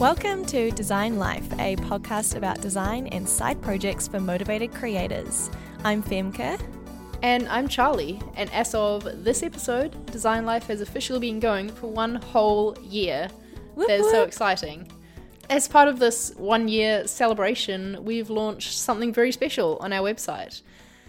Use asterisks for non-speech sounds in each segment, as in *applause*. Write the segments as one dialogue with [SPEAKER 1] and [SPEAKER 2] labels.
[SPEAKER 1] Welcome to Design Life, a podcast about design and side projects for motivated creators. I'm Femke.
[SPEAKER 2] And I'm Charlie, and as of this episode, Design Life has officially been going for one whole year.
[SPEAKER 1] Whoop
[SPEAKER 2] That is so
[SPEAKER 1] whoop.
[SPEAKER 2] exciting. As part of this one year celebration, we've launched something very special on our website.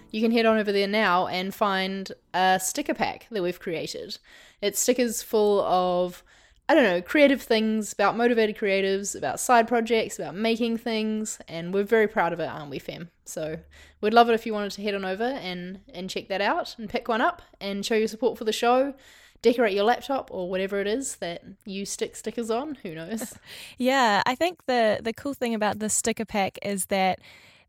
[SPEAKER 2] You can head on over there now and find a sticker pack that we've created. It's stickers full of, I don't know, creative things about motivated creatives, about side projects, about making things, and we're very proud of it, aren't we, Fem? So we'd love it if you wanted to head on over and, and check that out and pick one up and show your support for the show, decorate your laptop or whatever it is that you stick stickers on. Who knows? *laughs*
[SPEAKER 1] Yeah, I think the the cool thing about the sticker pack is that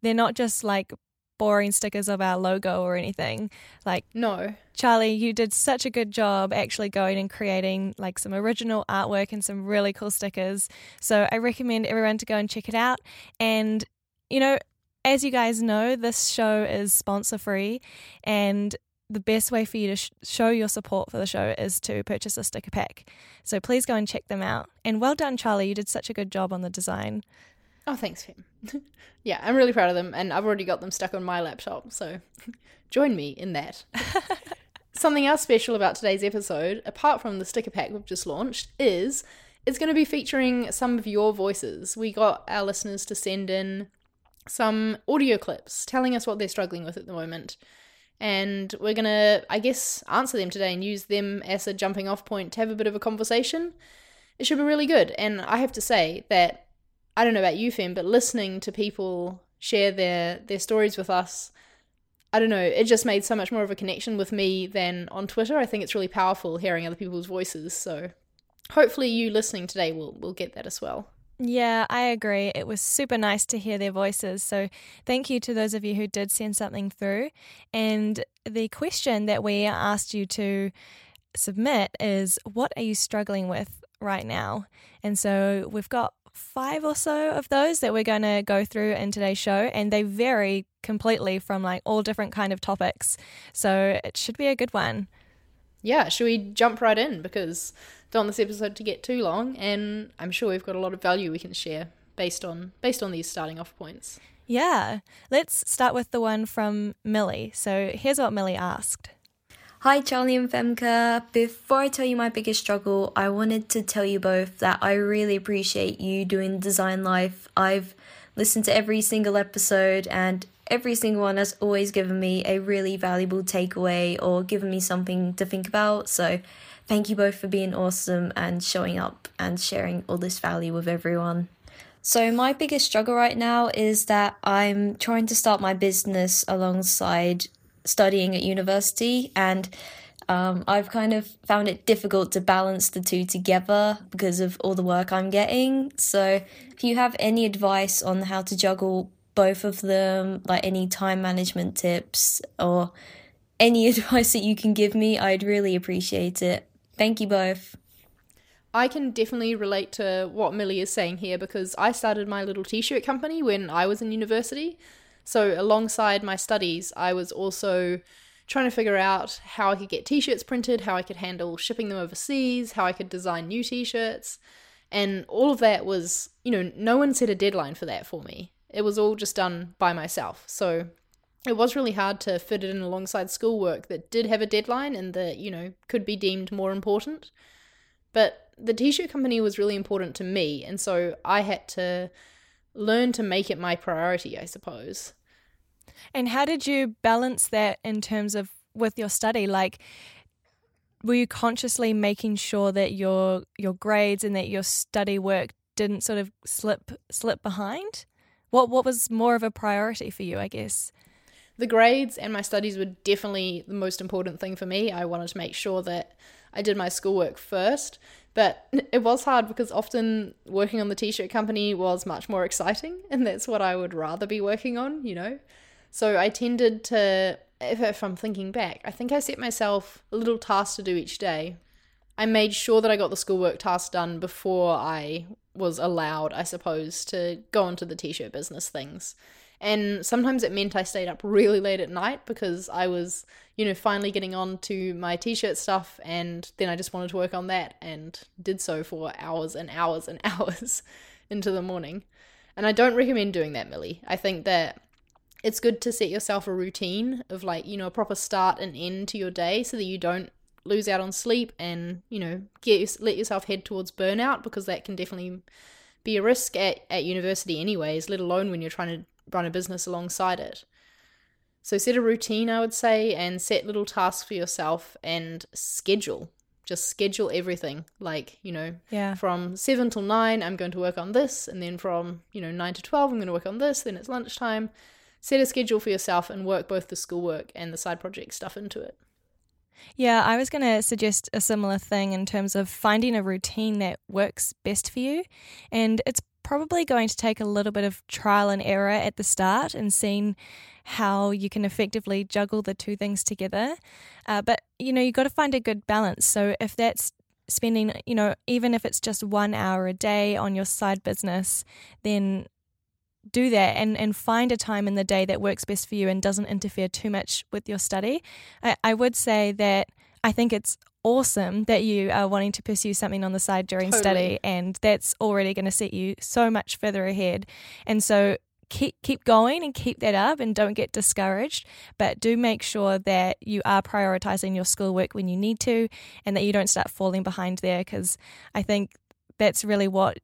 [SPEAKER 1] they're not just like boring stickers of our logo or anything. Like
[SPEAKER 2] no.
[SPEAKER 1] Charlie, you did such a good job actually going and creating like some original artwork and some really cool stickers. So I recommend everyone to go and check it out. And you know, as you guys know, this show is sponsor free and the best way for you to sh- show your support for the show is to purchase a sticker pack. So please go and check them out. And well done, Charlie. You did such a good job on the design.
[SPEAKER 2] Oh, thanks, Fem. *laughs* yeah, I'm really proud of them, and I've already got them stuck on my laptop, so *laughs* join me in that. *laughs* Something else special about today's episode, apart from the sticker pack we've just launched, is it's going to be featuring some of your voices. We got our listeners to send in some audio clips telling us what they're struggling with at the moment. And we're going to, I guess, answer them today and use them as a jumping off point to have a bit of a conversation. It should be really good. And I have to say that I don't know about you, Fem, but listening to people share their their stories with us, I don't know, it just made so much more of a connection with me than on Twitter. I think it's really powerful hearing other people's voices. So hopefully you listening today will will get that as well.
[SPEAKER 1] Yeah, I agree. It was super nice to hear their voices. So, thank you to those of you who did send something through. And the question that we asked you to submit is what are you struggling with right now? And so, we've got five or so of those that we're going to go through in today's show and they vary completely from like all different kind of topics. So, it should be a good one.
[SPEAKER 2] Yeah, should we jump right in because don't want this episode to get too long and I'm sure we've got a lot of value we can share based on based on these starting off points.
[SPEAKER 1] Yeah. Let's start with the one from Millie. So, here's what Millie asked.
[SPEAKER 3] Hi, Charlie and Femke. Before I tell you my biggest struggle, I wanted to tell you both that I really appreciate you doing Design Life. I've listened to every single episode, and every single one has always given me a really valuable takeaway or given me something to think about. So, thank you both for being awesome and showing up and sharing all this value with everyone. So, my biggest struggle right now is that I'm trying to start my business alongside studying at university, and um, I've kind of found it difficult to balance the two together because of all the work I'm getting. So, if you have any advice on how to juggle both of them, like any time management tips or any *laughs* advice that you can give me, I'd really appreciate it. Thank you both.
[SPEAKER 2] I can definitely relate to what Millie is saying here because I started my little t shirt company when I was in university. So, alongside my studies, I was also trying to figure out how I could get t shirts printed, how I could handle shipping them overseas, how I could design new t shirts. And all of that was, you know, no one set a deadline for that for me. It was all just done by myself. So, it was really hard to fit it in alongside schoolwork that did have a deadline and that, you know, could be deemed more important. But the t shirt company was really important to me, and so I had to learn to make it my priority, I suppose.
[SPEAKER 1] And how did you balance that in terms of with your study? Like, were you consciously making sure that your your grades and that your study work didn't sort of slip slip behind? What what was more of a priority for you? I guess.
[SPEAKER 2] The grades and my studies were definitely the most important thing for me. I wanted to make sure that I did my schoolwork first, but *laughs* it was hard because often working on the t shirt company was much more exciting, *laughs* and that's what I would rather be working on, you know? So I tended to, if, I'm thinking back, I think I set myself a little task to do each day. I made sure that I got the schoolwork task done before I was allowed, I suppose, to go into the t shirt business things. And sometimes it meant I stayed up really late at night because I was, you know, finally getting on to my t shirt stuff. And then I just wanted to work on that and did so for hours and hours and *laughs* hours. into the morning. And I don't recommend doing that, Millie. I think that it's good to set yourself a routine of like, you know, a proper start and end to your day so that you don't lose out on sleep and, you know, get let yourself head towards burnout because that can definitely be a risk at, at university anyways, let alone when you're trying to run a business alongside it. So set a routine, I would say, and set little tasks for yourself and schedule. Just schedule everything. Like, you know,
[SPEAKER 1] Yeah.
[SPEAKER 2] from 7 till 9, I'm going to work on this. And then from, you know, 9 to 12, I'm going to work on this. Then it's lunchtime. Set a schedule for yourself and work both the schoolwork and the side project stuff into it.
[SPEAKER 1] Yeah, I was going to suggest a similar thing in terms of finding a routine that works best for you. And it's probably going to take a little bit of trial and error at the start and seeing how you can effectively juggle the two things together. Uh, but, you know, you've got to find a good balance. So if that's spending, you know, even if it's just one hour a day on your side business, then do that and, and find a time in the day that works best for you and doesn't interfere too much with your study. I, I would say that I think it's awesome that you are wanting to pursue something on the side during
[SPEAKER 2] Totally.
[SPEAKER 1] study and that's already going to set you so much further ahead. And so keep keep going and keep that up and don't get discouraged, but do make sure that you are prioritizing your schoolwork when you need to and that you don't start falling behind there because I think that's really what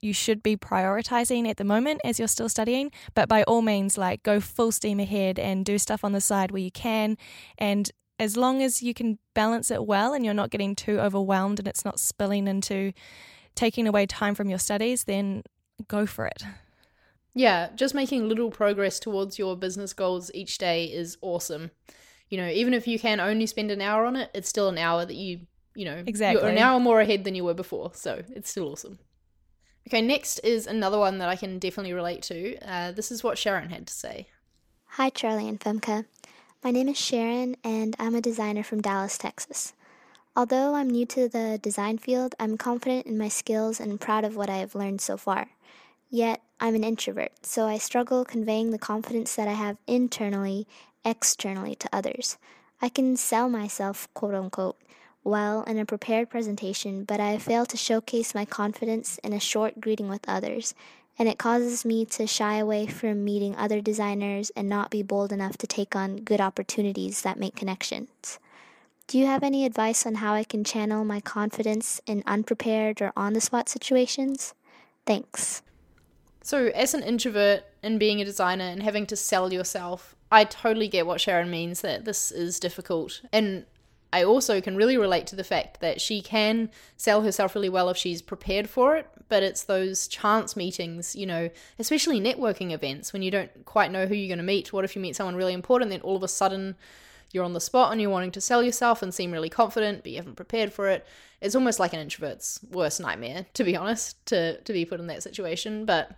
[SPEAKER 1] you should be prioritizing at the moment as you're still studying. But by all means, like go full steam ahead and do stuff on the side where you can. And as long as you can balance it well and you're not getting too overwhelmed and it's not spilling into taking away time from your studies, then go for it.
[SPEAKER 2] Yeah, just making little progress towards your business goals each day is awesome. You know, even if you can only spend an hour on it, it's still an hour that you, you know,
[SPEAKER 1] Exactly.
[SPEAKER 2] you're an hour more ahead than you were before. So it's still awesome. Okay, next is another one that I can definitely relate to. Uh, this is what Sharon had to say.
[SPEAKER 4] Hi, Charlie and Femke. My name is Sharon, and I'm a designer from Dallas, Texas. Although I'm new to the design field, I'm confident in my skills and proud of what I have learned so far. Yet, I'm an introvert, so I struggle conveying the confidence that I have internally, externally to others. I can sell myself, quote unquote, well in a prepared presentation, but I fail to showcase my confidence in a short greeting with others, and it causes me to shy away from meeting other designers and not be bold enough to take on good opportunities that make connections. Do you have any advice on how I can channel my confidence in unprepared or on the spot situations? Thanks.
[SPEAKER 2] So, as an introvert and being a designer and having to sell yourself, I totally get what Sharon means that this is difficult. And I also can really relate to the fact that she can sell herself really well if she's prepared for it, but it's those chance meetings, you know, especially networking events when you don't quite know who you're going to meet. What if you meet someone really important, then all of a sudden you're on the spot and you're wanting to sell yourself and seem really confident, but you haven't prepared for it. It's almost like an introvert's worst nightmare, to be honest, to, to be put in that situation. But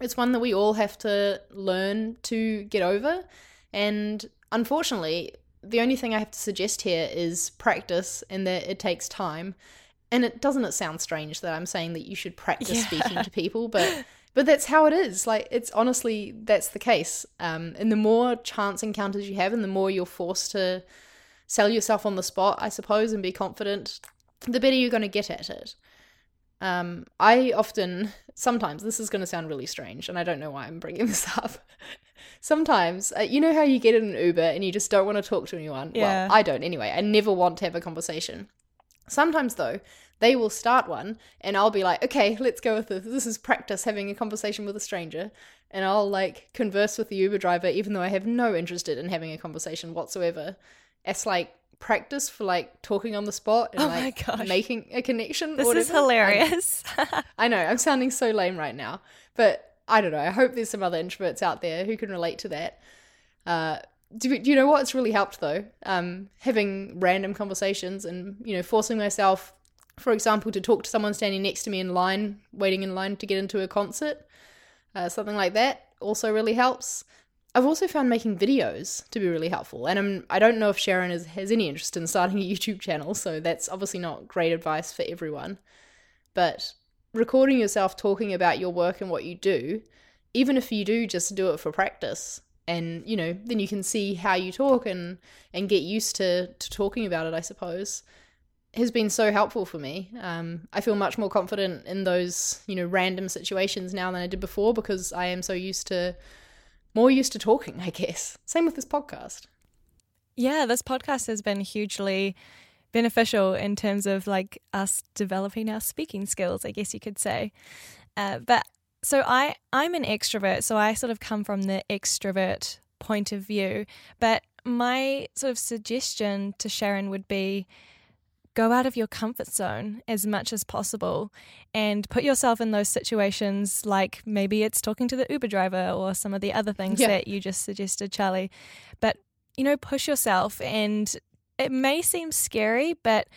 [SPEAKER 2] it's one that we all have to learn to get over. And unfortunately, the only thing I have to suggest here is practice and that it takes time. And it doesn't it sound strange that I'm saying that you should practice
[SPEAKER 1] Yeah.
[SPEAKER 2] speaking to *laughs* people, but but that's how it is. Like it's honestly that's the case. Um, and the more chance encounters you have, and the more you're forced to sell yourself on the spot, I suppose, and be confident, the better you're going to get at it. Um, I often, sometimes, this is going to sound really strange, and I don't know why I'm bringing this *laughs* up. sometimes, uh, you know how you get in an Uber and you just don't want to talk to anyone?
[SPEAKER 1] Yeah.
[SPEAKER 2] Well, I don't anyway. I never want to have a conversation. Sometimes, though, they will start one, and I'll be like, okay, let's go with this. This is practice having a conversation with a stranger. And I'll like converse with the Uber driver, even though I have no interest in having a conversation whatsoever. It's like practice for like talking on the spot and
[SPEAKER 1] Oh
[SPEAKER 2] like making a connection. or
[SPEAKER 1] This is hilarious. *laughs*
[SPEAKER 2] I know, I'm sounding so lame right now, but I don't know. I hope there's some other introverts out there who can relate to that. Uh, do, do you know what's really helped though? Um, having random conversations and you know forcing myself, for example, to talk to someone standing next to me in line, waiting in line to get into a concert, uh, something like that also really helps. I've also found making videos to be really helpful, and I'm, I don't know if Sharon is, has any interest in starting a YouTube channel, so that's obviously not great advice for everyone. But recording yourself talking about your work and what you do, even if you do just do it for practice, and you know, then you can see how you talk and and get used to to talking about it. I suppose has been so helpful for me. Um, I feel much more confident in those, you know, random situations now than I did before because I am so used to, more used to talking, I guess. Same with this podcast.
[SPEAKER 1] Yeah, this podcast has been hugely beneficial in terms of like us developing our speaking skills, I guess you could say. Uh, but so I I'm an extrovert, so I sort of come from the extrovert point of view. But my sort of suggestion to Sharon would be go out of your comfort zone as much as possible and put yourself in those situations like maybe it's talking to the Uber driver or some of the other things yeah. that you just suggested, Charlie. But you know, push yourself and it may seem scary, but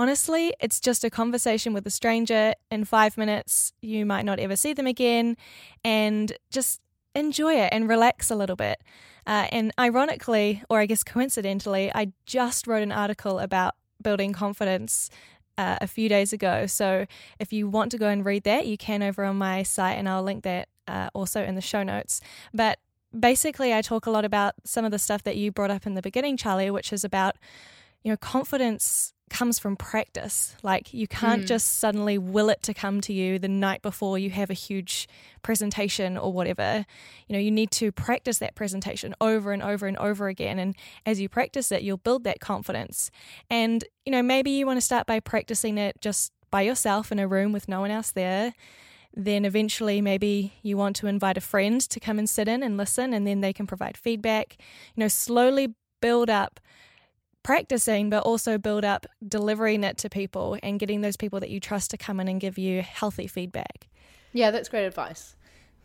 [SPEAKER 1] honestly, it's just a conversation with a stranger. In five minutes, you might not ever see them again. And just enjoy it and relax a little bit. Uh, and ironically, or I guess coincidentally, I just wrote an article about building confidence uh, a few days ago. So if you want to go and read that, you can over on my site, and I'll link that uh, also in the show notes. But basically, I talk a lot about some of the stuff that you brought up in the beginning, Charlie, which is about, you know, confidence comes from practice. Like you can't mm. just suddenly will it to come to you the night before you have a huge presentation or whatever. You know, you need to practice that presentation over and over and over again. And as you practice it, you'll build that confidence. And, you know, maybe you want to start by practicing it just by yourself in a room with no one else there then eventually maybe you want to invite a friend to come and sit in and listen and then they can provide feedback you know slowly build up practicing but also build up delivering it to people and getting those people that you trust to come in and give you healthy feedback.
[SPEAKER 2] Yeah that's great advice.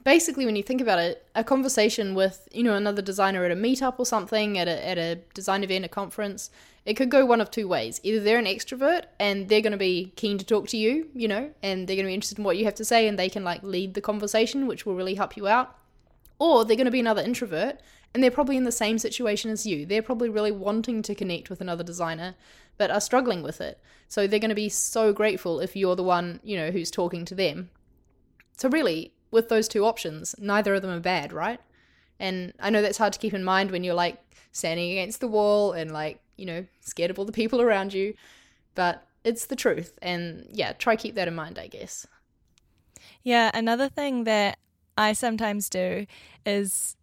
[SPEAKER 2] Basically when you think about it a conversation with you know another designer at a meetup or something at a, at a design event a conference it could go one of two ways. Either they're an extrovert and they're going to be keen to talk to you you know and they're going to be interested in what you have to say and they can like lead the conversation which will really help you out or they're going to be another introvert and they're probably in the same situation as you they're probably really wanting to connect with another designer but are struggling with it so they're going to be so grateful if you're the one you know who's talking to them so really with those two options, neither of them are bad, right? And I know that's hard to keep in mind when you're like standing against the wall and like, you know, scared of all the people around you, but it's the truth. And yeah, try keep that in mind, I guess.
[SPEAKER 1] Yeah, another thing that I sometimes do is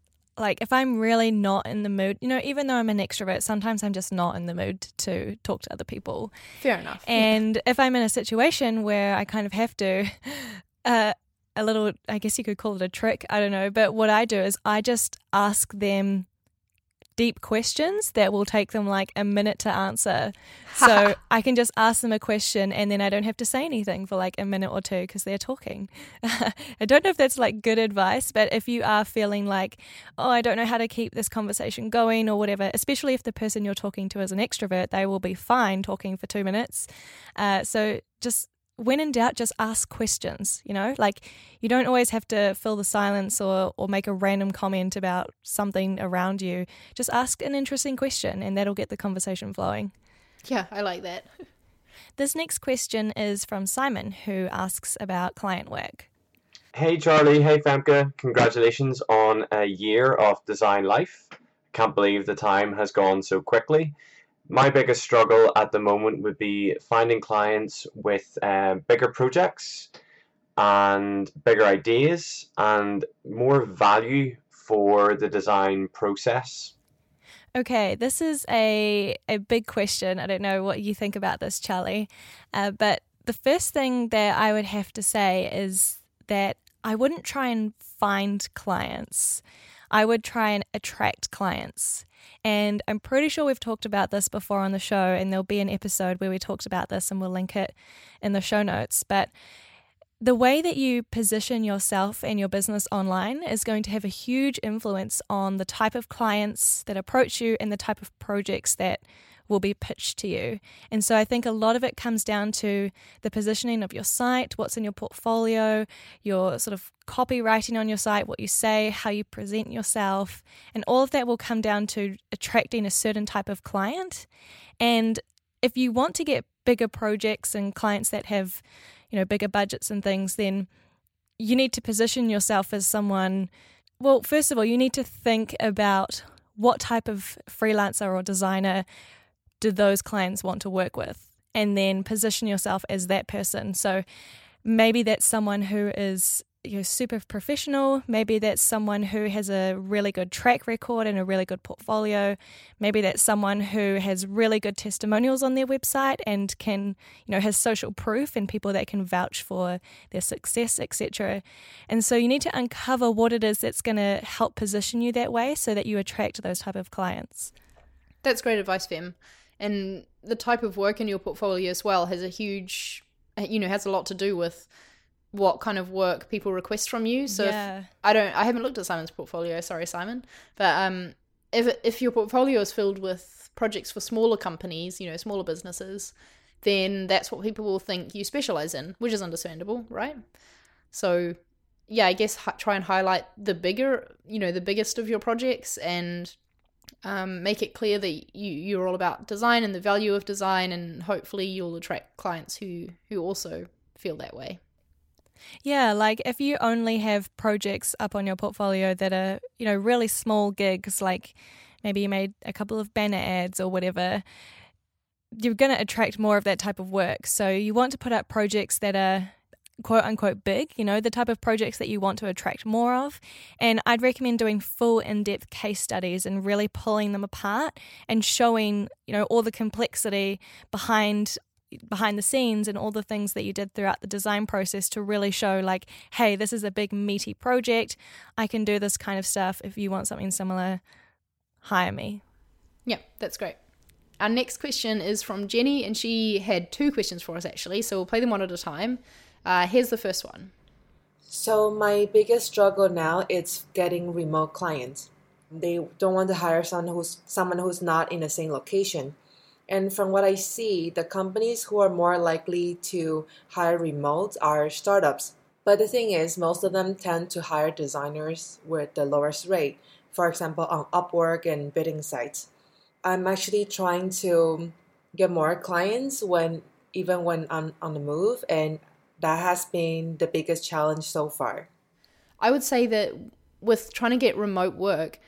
[SPEAKER 1] like if I'm really not in the mood, you know, even though I'm an extrovert, sometimes I'm just not in the mood to talk to other people.
[SPEAKER 2] Fair enough.
[SPEAKER 1] And yeah. if I'm in a situation where I kind of have to, *laughs* uh, a little, I guess you could call it a trick. I don't know. But what I do is I just ask them deep questions that will take them like a minute to answer. *laughs* so I can just ask them a question and then I don't have to say anything for like a minute or two because they're talking. *laughs* I don't know if that's like good advice, but if you are feeling like, oh, I don't know how to keep this conversation going or whatever, especially if the person you're talking to is an extrovert, they will be fine talking for two minutes. Uh, so just when in doubt, just ask questions, you know? Like you don't always have to fill the silence or, or make a random comment about something around you. Just ask an interesting question and that'll get the conversation flowing.
[SPEAKER 2] Yeah, I like that. *laughs*
[SPEAKER 1] this next question is from Simon, who asks about client work.
[SPEAKER 5] Hey Charlie, hey Femke. congratulations on a year of design life. Can't believe the time has gone so quickly my biggest struggle at the moment would be finding clients with uh, bigger projects and bigger ideas and more value for the design process.
[SPEAKER 1] Okay, this is a a big question. I don't know what you think about this, Charlie, uh, but the first thing that I would have to say is that I wouldn't try and find clients. I would try and attract clients. And I'm pretty sure we've talked about this before on the show, and there'll be an episode where we talked about this, and we'll link it in the show notes. But the way that you position yourself and your business online is going to have a huge influence on the type of clients that approach you and the type of projects that will be pitched to you. And so I think a lot of it comes down to the positioning of your site, what's in your portfolio, your sort of copywriting on your site, what you say, how you present yourself, and all of that will come down to attracting a certain type of client. And if you want to get bigger projects and clients that have, you know, bigger budgets and things, then you need to position yourself as someone well, first of all, you need to think about what type of freelancer or designer do those clients want to work with? and then position yourself as that person. So maybe that's someone who is you super professional. Maybe that's someone who has a really good track record and a really good portfolio. Maybe that's someone who has really good testimonials on their website and can, you know, has social proof and people that can vouch for their success, etc. And so you need to uncover what it is that's going to help position you that way so that you attract those type of clients.
[SPEAKER 2] That's great advice, Fem. And the type of work in your portfolio as well has a huge, you know, has a lot to do with what kind of work people request from you. So yeah. I don't, I haven't looked at Simon's portfolio. Sorry, Simon. But um, if if your portfolio is filled with projects for smaller companies, you know, smaller businesses, then that's what people will think you specialize in, which is understandable, right? So yeah, I guess try and highlight the bigger, you know, the biggest of your projects and um, make it clear that you you're all about design and the value of design, and hopefully you'll attract clients who who also feel that way.
[SPEAKER 1] Yeah, like if you only have projects up on your portfolio that are, you know, really small gigs, like maybe you made a couple of banner ads or whatever, you're going to attract more of that type of work. So you want to put up projects that are quote unquote big, you know, the type of projects that you want to attract more of. And I'd recommend doing full in depth case studies and really pulling them apart and showing, you know, all the complexity behind behind the scenes and all the things that you did throughout the design process to really show like hey this is a big meaty project. I can do this kind of stuff if you want something similar. Hire me.
[SPEAKER 2] Yeah that's great. Our next question is from jenny and she had two questions for us actually so we'll play them one at a time uh, here's the first one
[SPEAKER 6] so my biggest struggle now is getting remote clients they don't want to hire someone who's someone who's not in the same location and from what I see, the companies who are more likely to hire remote are startups. But the thing is, most of them tend to hire designers with the lowest rate, for example, on Upwork and bidding sites. I'm actually trying to get more clients when even when I'm on the move, and that has been the biggest challenge so far.
[SPEAKER 2] I would say that with trying to get remote work,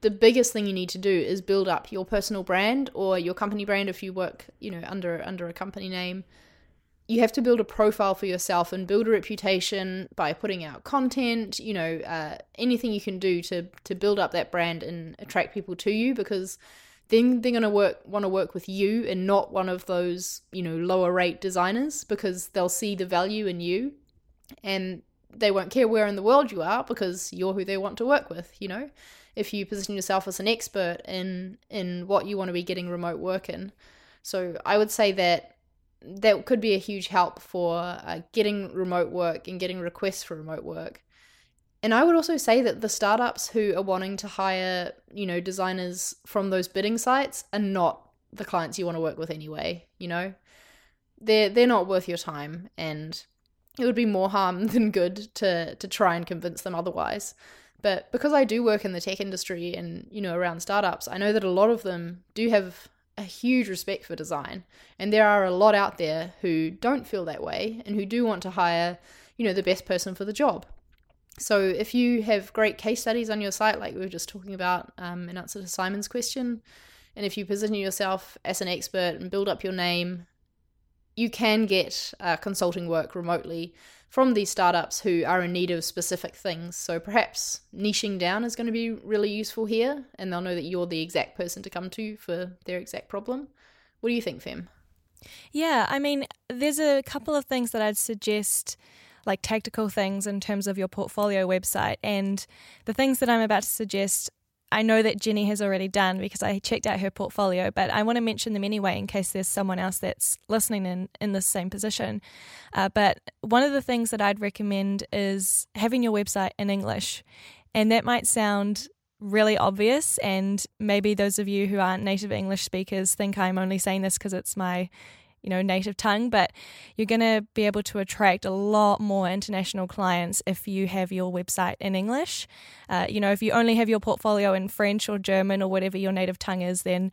[SPEAKER 2] the biggest thing you need to do is build up your personal brand or your company brand if you work you know under under a company name you have to build a profile for yourself and build a reputation by putting out content you know uh, anything you can do to to build up that brand and attract people to you because then they're going to work want to work with you and not one of those you know lower rate designers because they'll see the value in you and they won't care where in the world you are because you're who they want to work with you know if you position yourself as an expert in in what you want to be getting remote work in. So I would say that that could be a huge help for uh, getting remote work and getting requests for remote work. And I would also say that the startups who are wanting to hire, you know, designers from those bidding sites are not the clients you want to work with anyway, you know. They're they're not worth your time and it would be more harm *laughs* than good to to try and convince them otherwise. But because I do work in the tech industry and, you know, around startups, I know that a lot of them do have a huge respect for design. And there are a lot out there who don't feel that way and who do want to hire, you know, the best person for the job. So if you have great case studies on your site, like we were just talking about um, in answer to Simon's question, and if you position yourself as an expert and build up your name, you can get uh, consulting work remotely from these startups who are in need of specific things. So perhaps niching down is going to be really useful here, and they'll know that you're the exact person to come to for their exact problem. What do you think, Fem?
[SPEAKER 1] Yeah, I mean, there's a couple of things that I'd suggest like tactical things in terms of your portfolio website. And the things that I'm about to suggest I know that Jenny has already done because I checked out her portfolio, but I want to mention them anyway in case there's someone else that's listening in, in the same position. Uh, but one of the things that I'd recommend is having your website in English. And that might sound really obvious, and maybe those of you who aren't native English speakers think I'm only saying this because it's my you know, native tongue, but you're going to be able to attract a lot more international clients if you have your website in English. Uh, you know, if you only have your portfolio in French or German or whatever your native tongue is, then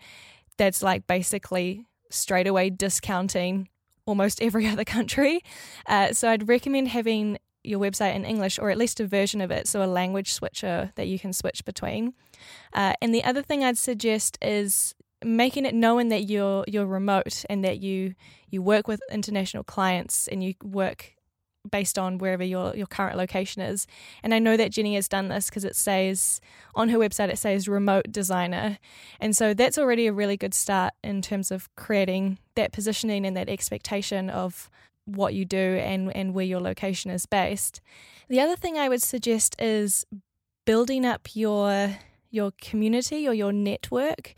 [SPEAKER 1] that's like basically straight away discounting almost *laughs* every other country. Uh, so I'd recommend having your website in English or at least a version of it, so a language switcher that you can switch between. Uh, and the other thing I'd suggest is making it knowing that you're you're remote and that you you work with international clients and you work based on wherever your, your current location is. And I know that Jenny has done this because it says on her website, it says remote designer. And so that's already a really good start in terms of creating that positioning and that expectation of what you do and, and where your location is based. The other thing I would suggest is building up your your community or your network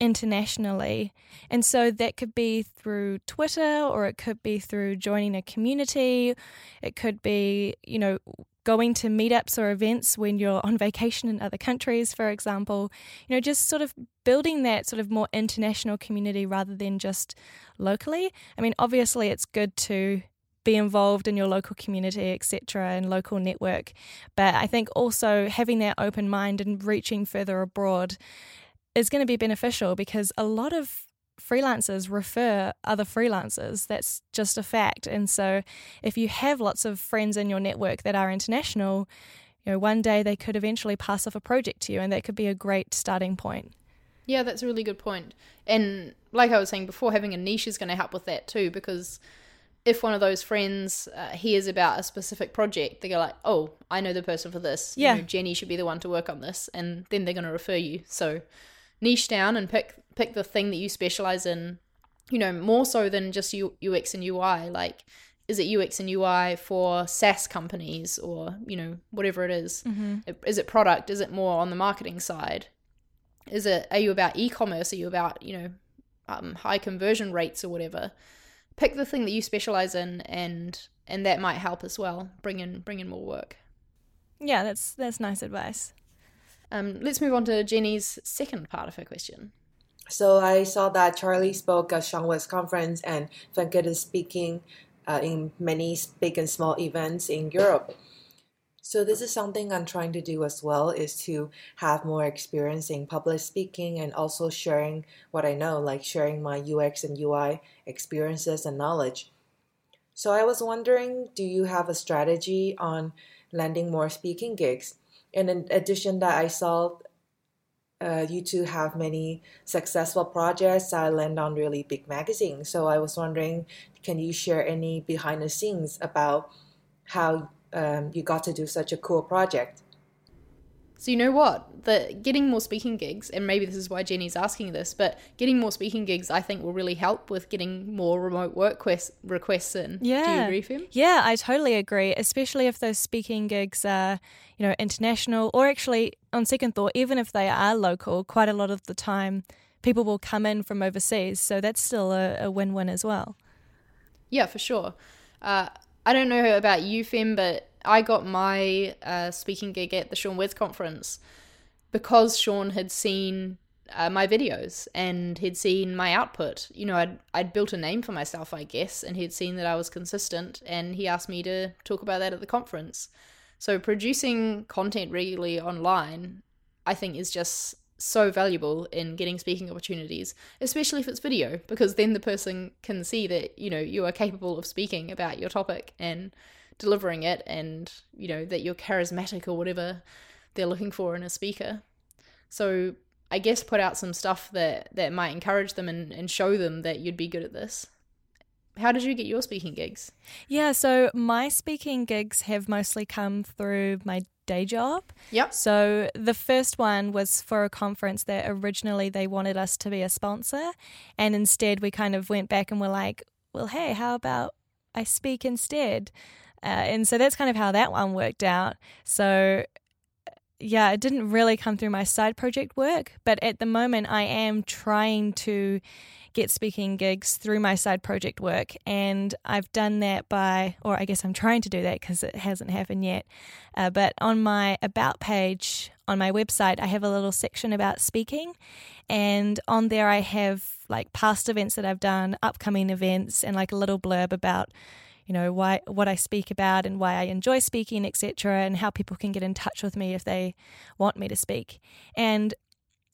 [SPEAKER 1] internationally. And so that could be through Twitter or it could be through joining a community. It could be, you know, going to meetups or events when you're on vacation in other countries, for example. You know, just sort of building that sort of more international community rather than just locally. I mean, obviously, it's good to be involved in your local community, etc., and local network. But I think also having that open mind and reaching further abroad is going to be beneficial because a lot of freelancers refer other freelancers. That's just a fact. And so if you have lots of friends in your network that are international, you know, one day they could eventually pass off a project to you and that could be a great starting point.
[SPEAKER 2] Yeah, that's a really good point. And like I was saying before, having a niche is going to help with that too because if one of those friends uh, hears about a specific project, they go like, "Oh, I know the person for this.
[SPEAKER 1] Yeah,
[SPEAKER 2] you know, Jenny should be the one to work on this," and then they're going to refer you. So niche down and pick pick the thing that you specialize in you know more so than just ux and ui like is it ux and ui for saas companies or you know whatever it is?
[SPEAKER 1] Mm-hmm.
[SPEAKER 2] is it product? Is it more on the marketing side? Is it are you about e-commerce? Are you about you know um, high conversion rates or whatever? Pick the thing that you specialize in and and that might help as well. Bring in bring in more work.
[SPEAKER 1] Yeah that's that's nice advice
[SPEAKER 2] um, let's move on to Jenny's second part of her question.
[SPEAKER 6] So I saw that Charlie spoke at West conference and Femke is speaking uh, in many big and small events in Europe. So this is something I'm trying to do as well is to have more experience in public speaking and also sharing what I know, like sharing my UX and UI experiences and knowledge. So I was wondering, do you have a strategy on landing more speaking gigs? And in addition that I saw uh, you two have many successful projects that land on really big magazines. So I was wondering, can you share any behind the scenes about how um, you got to do such a cool project?
[SPEAKER 2] So you know what? The getting more speaking gigs, and maybe this is why Jenny's asking this, but getting more speaking gigs, I think, will really help with getting more remote work quest- requests in.
[SPEAKER 1] Yeah.
[SPEAKER 2] Do you agree, Fem?
[SPEAKER 1] Yeah, I totally agree. Especially if those speaking gigs are, you know, international, or actually, on second thought, even if they are local, quite a lot of the time, people will come in from overseas. So that's still a, a win-win as well.
[SPEAKER 2] Yeah, for sure. Uh, I don't know about you, Fem, but I got my uh, speaking gig at the Sean Wes conference because Sean had seen uh, my videos and he'd seen my output. You know, I'd I'd built a name for myself, I guess, and he'd seen that I was consistent, and he asked me to talk about that at the conference. So producing content regularly online, I think, is just so valuable in getting speaking opportunities, especially if it's video, because then the person can see that you know you are capable of speaking about your topic and delivering it and you know that you're charismatic or whatever they're looking for in a speaker so i guess put out some stuff that that might encourage them and, and show them that you'd be good at this how did you get your speaking gigs
[SPEAKER 1] yeah so my speaking gigs have mostly come through my day job.
[SPEAKER 2] Yep.
[SPEAKER 1] So the first one was for a conference that originally they wanted us to be a sponsor. And instead we kind of went back and were like, well, hey, how about I speak instead? Uh, and so that's kind of how that one worked out. So, yeah, it didn't really come through my side project work, but at the moment I am trying to get speaking gigs through my side project work. And I've done that by, or I guess I'm trying to do that because it hasn't happened yet. Uh, but on my About page on my website, I have a little section about speaking. And on there, I have like past events that I've done, upcoming events, and like a little blurb about you know why what I speak about and why I enjoy speaking, etc., and how people can get in touch with me if they want me to speak. And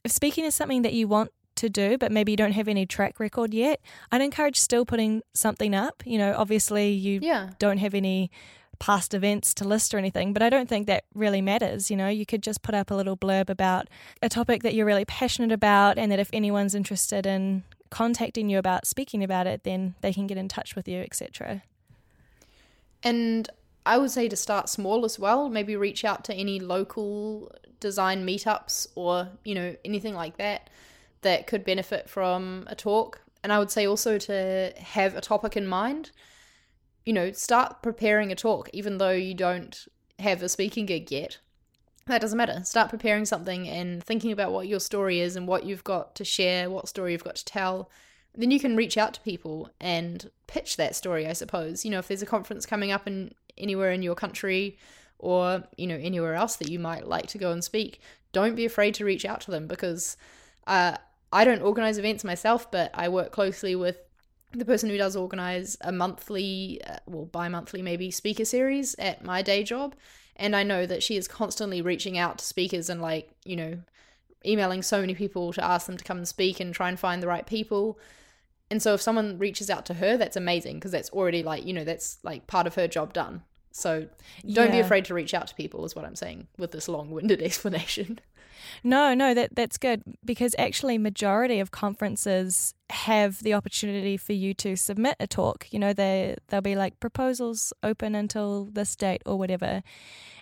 [SPEAKER 1] if speaking is something that you want to do, but maybe you don't have any track record yet, I'd encourage still putting something up. You know, obviously you
[SPEAKER 2] yeah.
[SPEAKER 1] don't have any past events to list or anything, but I don't think that really matters. You know, you could just put up a little blurb about a topic that you're really passionate about, and that if anyone's interested in contacting you about speaking about it, then they can get in touch with you, etc.
[SPEAKER 2] And I would say to start small as well, maybe reach out to any local design meetups or, you know, anything like that that could benefit from a talk. And I would say also to have a topic in mind. You know, start preparing a talk, even though you don't have a speaking gig yet. That doesn't matter. Start preparing something and thinking about what your story is and what you've got to share, what story you've got to tell. Then you can reach out to people and pitch that story, I suppose. You know, if there's a conference coming up in anywhere in your country or, you know, anywhere else that you might like to go and speak, don't be afraid to reach out to them because uh, I don't organize events myself, but I work closely with the person who does organize a monthly, uh, well, bi monthly maybe, speaker series at my day job. And I know that she is constantly reaching out to speakers and, like, you know, emailing so many people to ask them to come and speak and try and find the right people. And so if someone reaches out to her, that's amazing because that's already like, you know, that's like part of her job done. So don't yeah. be afraid to reach out to people, is what I'm saying with this long winded *laughs* explanation.
[SPEAKER 1] No, no, that that's good because actually majority of conferences have the opportunity for you to submit a talk. You know, they they'll be like proposals open until this date or whatever.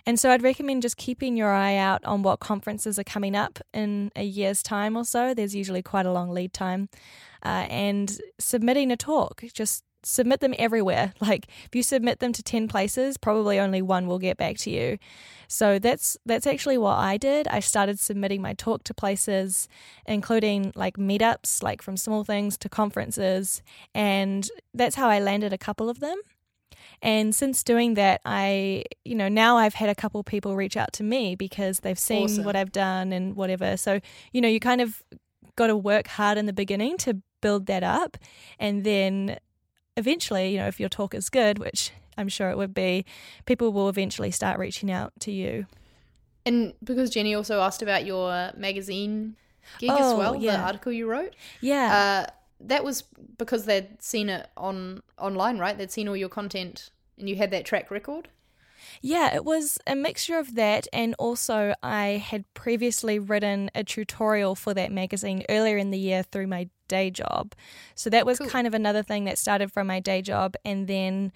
[SPEAKER 1] And so I'd recommend just keeping your eye out on what conferences are coming up in a year's time or so. There's usually quite a long lead time. Uh, and submitting a talk, just submit them everywhere. *laughs* Like if you submit them to 10 places, probably only one will get back to you. So that's that's actually what I did. I started submitting my talk to places including like meetups, like from small things to conferences, and that's how I landed a couple of them. And since doing that, I, you know, now I've had a couple people reach out to me because they've seen awesome. what I've done and whatever. So, you know, you kind of got to work hard in the beginning to build that up. And then eventually, you know, if your talk is good, which I'm sure it would be, people will eventually start reaching out to you.
[SPEAKER 2] And because Jenny also asked about your magazine gig oh, as well, yeah. the article you wrote.
[SPEAKER 1] Yeah.
[SPEAKER 2] Uh, that was because they'd seen it on online, right? They'd seen all your content and you had that track record.
[SPEAKER 1] Yeah, it was a mixture of that, and also I had previously written a tutorial for that magazine earlier in the year through my day job. So that was cool. kind of another thing that started from my day job, and then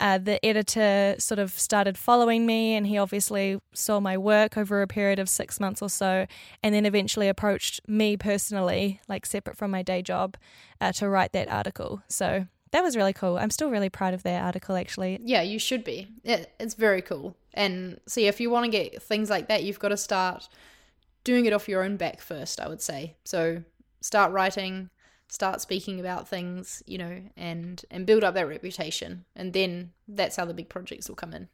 [SPEAKER 1] uh, the editor sort of started following me, and he obviously saw my work over a period of six months or so, and then eventually approached me personally, like separate from my day job, uh, to write that article. So that was really cool. I'm still really proud of that article, actually.
[SPEAKER 2] Yeah, you should be. It, it's very cool. And see, if you want to get things like that, you've got to start doing it off your own back first, I would say. So start writing, start speaking about things, you know, and and build up that reputation. And then that's how the big projects will come in.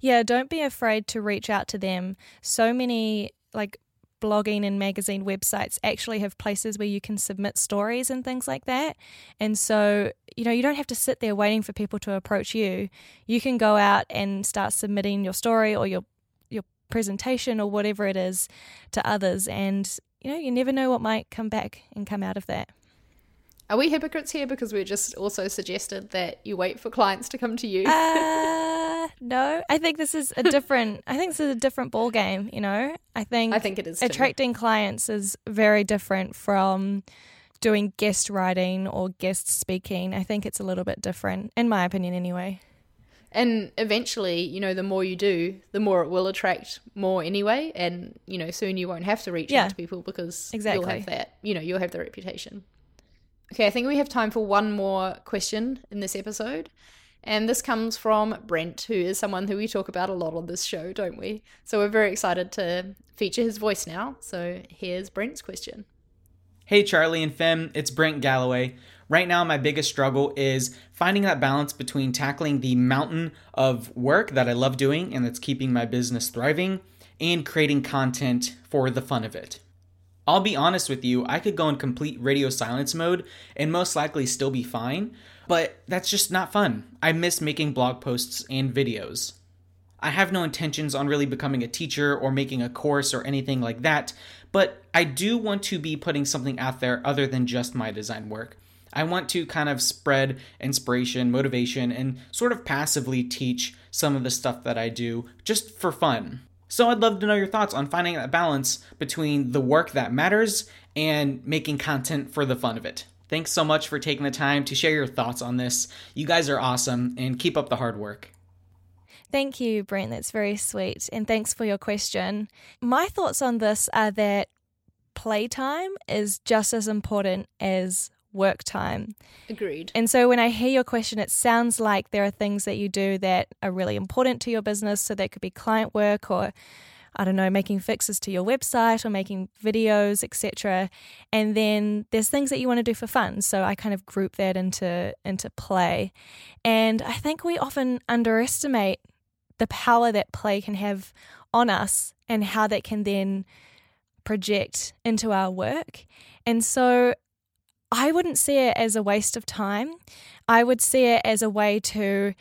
[SPEAKER 1] Yeah, don't be afraid to reach out to them. So many like blogging and magazine websites actually have places where you can submit stories and things like that. And so, you know, you don't have to sit there waiting for people to approach you. You can go out and start submitting your story or your your presentation or whatever it is to others and you know, you never know what might come back and come out of that.
[SPEAKER 2] Are we hypocrites here because we're just also suggested that you wait for clients to come to you?
[SPEAKER 1] uh, no, I think this is a *laughs* different. I think this is a different ball game. You know, I think
[SPEAKER 2] I think it is
[SPEAKER 1] too. attracting clients is very different from doing guest writing or guest speaking. I think it's a little bit different, in my opinion, anyway.
[SPEAKER 2] And eventually, you know, the more you do, the more it will attract more anyway. And, you know, soon you won't have to reach yeah, out to people because exactly. you'll have that, you know, you'll have the reputation. Okay, I think we have time for one more question in this episode. And this comes from Brent, who is someone who we talk about a lot on this show, don't we? So we're very excited to feature his voice now. So here's Brent's question.
[SPEAKER 7] Hey, Charlie and Fem, it's Brent Galloway. Right now, my biggest struggle is finding that balance between tackling the mountain of work that I love doing and that's keeping my business thriving and creating content for the fun of it. I'll be honest with you, I could go in complete radio silence mode and most likely still be fine, but that's just not fun. I miss making blog posts and videos. I have no intentions on really becoming a teacher or making a course or anything like that, but I do want to be putting something out there other than just my design work. I want to kind of spread inspiration, motivation, and sort of passively teach some of the stuff that I do just for fun. So I'd love to know your thoughts on finding that balance between the work that matters and making content for the fun of it. Thanks so much for taking the time to share your thoughts on this. You guys are awesome and keep up the hard work.
[SPEAKER 1] Thank you, Brent. That's very sweet. And thanks for your question. My thoughts on this are that playtime is just as important as work time.
[SPEAKER 2] Agreed.
[SPEAKER 1] And so when I hear your question, it sounds like there are things that you do that are really important to your business. So that could be client work or I don't know, making fixes to your website or making videos, etc. And then there's things that you want to do for fun. So I kind of group that into into play. And I think we often underestimate the power that play can have on us and how that can then project into our work. And so I wouldn't see it as a waste of time. I would see it as a way to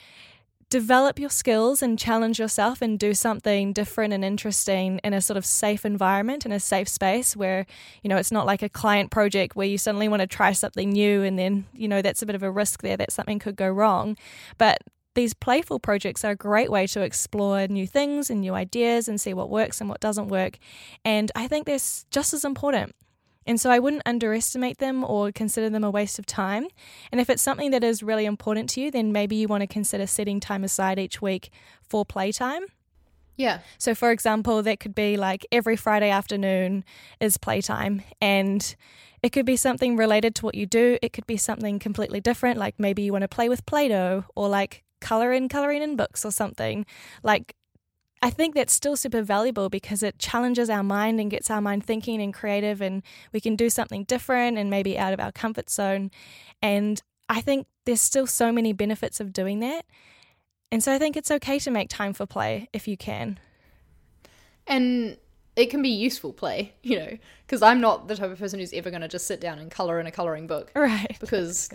[SPEAKER 1] develop your skills and challenge yourself and do something different and interesting in a sort of safe environment in a safe space where you know it's not like a client project where you suddenly want to try something new and then you know that's a bit of a risk there that something could go wrong. But these playful projects are a great way to explore new things and new ideas and see what works and what doesn't work. And i think that's just as important and so I wouldn't underestimate them or consider them a waste of time. And if it's something that is really important to you, then maybe you want to consider setting time aside each week for playtime.
[SPEAKER 2] Yeah.
[SPEAKER 1] So, for example, that could be like every Friday afternoon is playtime. And it could be something related to what you do. It could be something completely different, like maybe you want to play with Play Doh or like color in coloring in books or something. Like I think that's still super valuable because it challenges our mind and gets our mind thinking and creative, and we can do something different and maybe out of our comfort zone. And I think there's still so many benefits of doing that. And so I think it's okay to make time for play if you can.
[SPEAKER 2] And it can be useful play, *laughs* you know, because I'm not the type of person who's ever going to just sit down and color in a coloring book.
[SPEAKER 1] Right. *laughs*
[SPEAKER 2] Because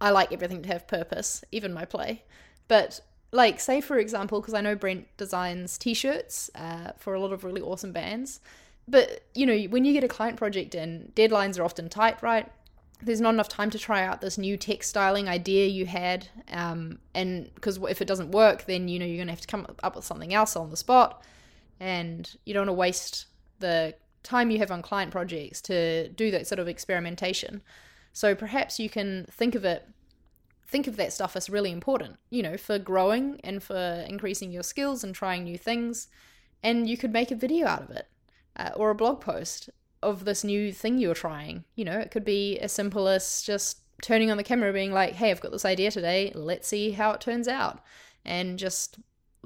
[SPEAKER 2] I like everything to have purpose, even my play. But like say for example because i know brent designs t-shirts uh, for a lot of really awesome bands but you know when you get a client project in deadlines are often tight right? There's not enough time to try out this new text styling idea you had um, and because if it doesn't work then you know you're going to have to come up with something else on the spot and you don't want to waste the time you have on client projects to do that sort of experimentation. So perhaps you can think of it think of that stuff as really important, you know, for growing and for increasing your skills and trying new things. And you could make a video out of it uh, or a blog post of this new thing you're trying. You know, it could be as simple as just turning on the camera, being like, hey, I've got this idea today. Let's see how it turns out. And just,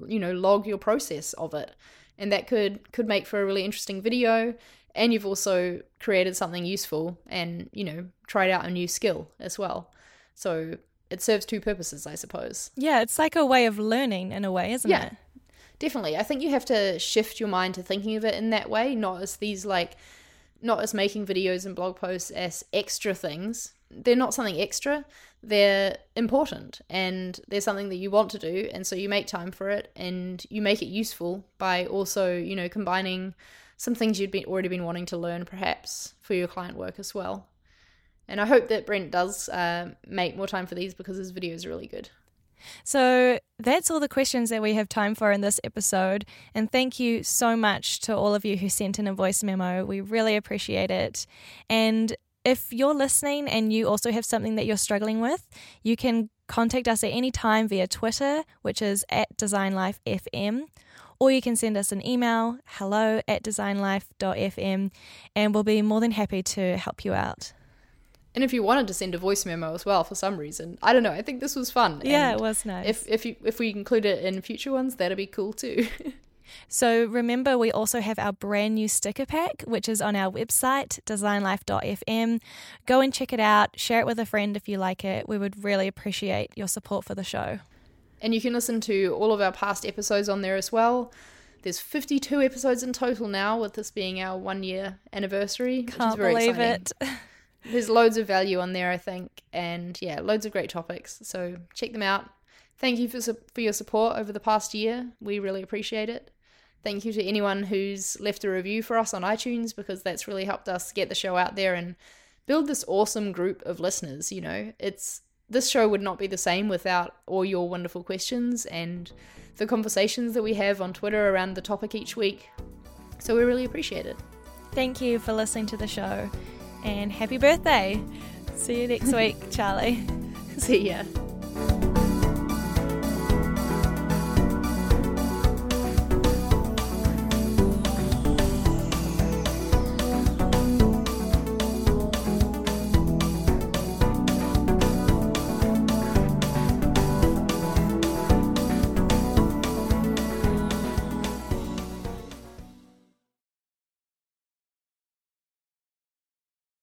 [SPEAKER 2] you know, log your process of it. And that could could make for a really interesting video. And you've also created something useful and, you know, tried out a new skill as well. So it serves two purposes, I suppose.
[SPEAKER 1] Yeah, it's like a way of learning in a way, isn't
[SPEAKER 2] yeah,
[SPEAKER 1] it?
[SPEAKER 2] Definitely. I think you have to shift your mind to thinking of it in that way, not as these like not as making videos and blog posts as extra things. They're not something extra. They're important and they're something that you want to do and so you make time for it and you make it useful by also, you know, combining some things you'd been already been wanting to learn perhaps for your client work as well. And I hope that Brent does uh, make more time for these because his video is really good.
[SPEAKER 1] So that's all the questions that we have time for in this episode. And thank you so much to all of you who sent in a voice memo. We really appreciate it. And if you're listening and you also have something that you're struggling with, you can contact us at any time via Twitter, which is at DesignLifeFM, or you can send us an email, hello at designlife.fm, and we'll be more than happy to help you out.
[SPEAKER 2] And if you wanted to send a voice memo as well for some reason, I don't know. I think this was fun.
[SPEAKER 1] Yeah, it was nice.
[SPEAKER 2] If if you, if we include it in future ones, that'd be cool too. *laughs*
[SPEAKER 1] so remember, we also have our brand new sticker pack, which is on our website designlife.fm. Go and check it out. Share it with a friend if you like it. We would really appreciate your support for the show.
[SPEAKER 2] And you can listen to all of our past episodes on there as well. There's 52 episodes in total now, with this being our one year anniversary.
[SPEAKER 1] Can't
[SPEAKER 2] which is very
[SPEAKER 1] believe
[SPEAKER 2] exciting.
[SPEAKER 1] it. *laughs*
[SPEAKER 2] there's loads of value on there, I think, and yeah, loads of great topics. So check them out. Thank you for for your support over the past year. We really appreciate it. Thank you to anyone who's left a review for us on iTunes because that's really helped us get the show out there and build this awesome group of listeners. You know, it's this show would not be the same without all your wonderful questions and the conversations that we have on Twitter around the topic each week. So we really appreciate it.
[SPEAKER 1] Thank you for listening to the show and happy birthday. See you next *laughs* week, Charli.
[SPEAKER 2] See ya.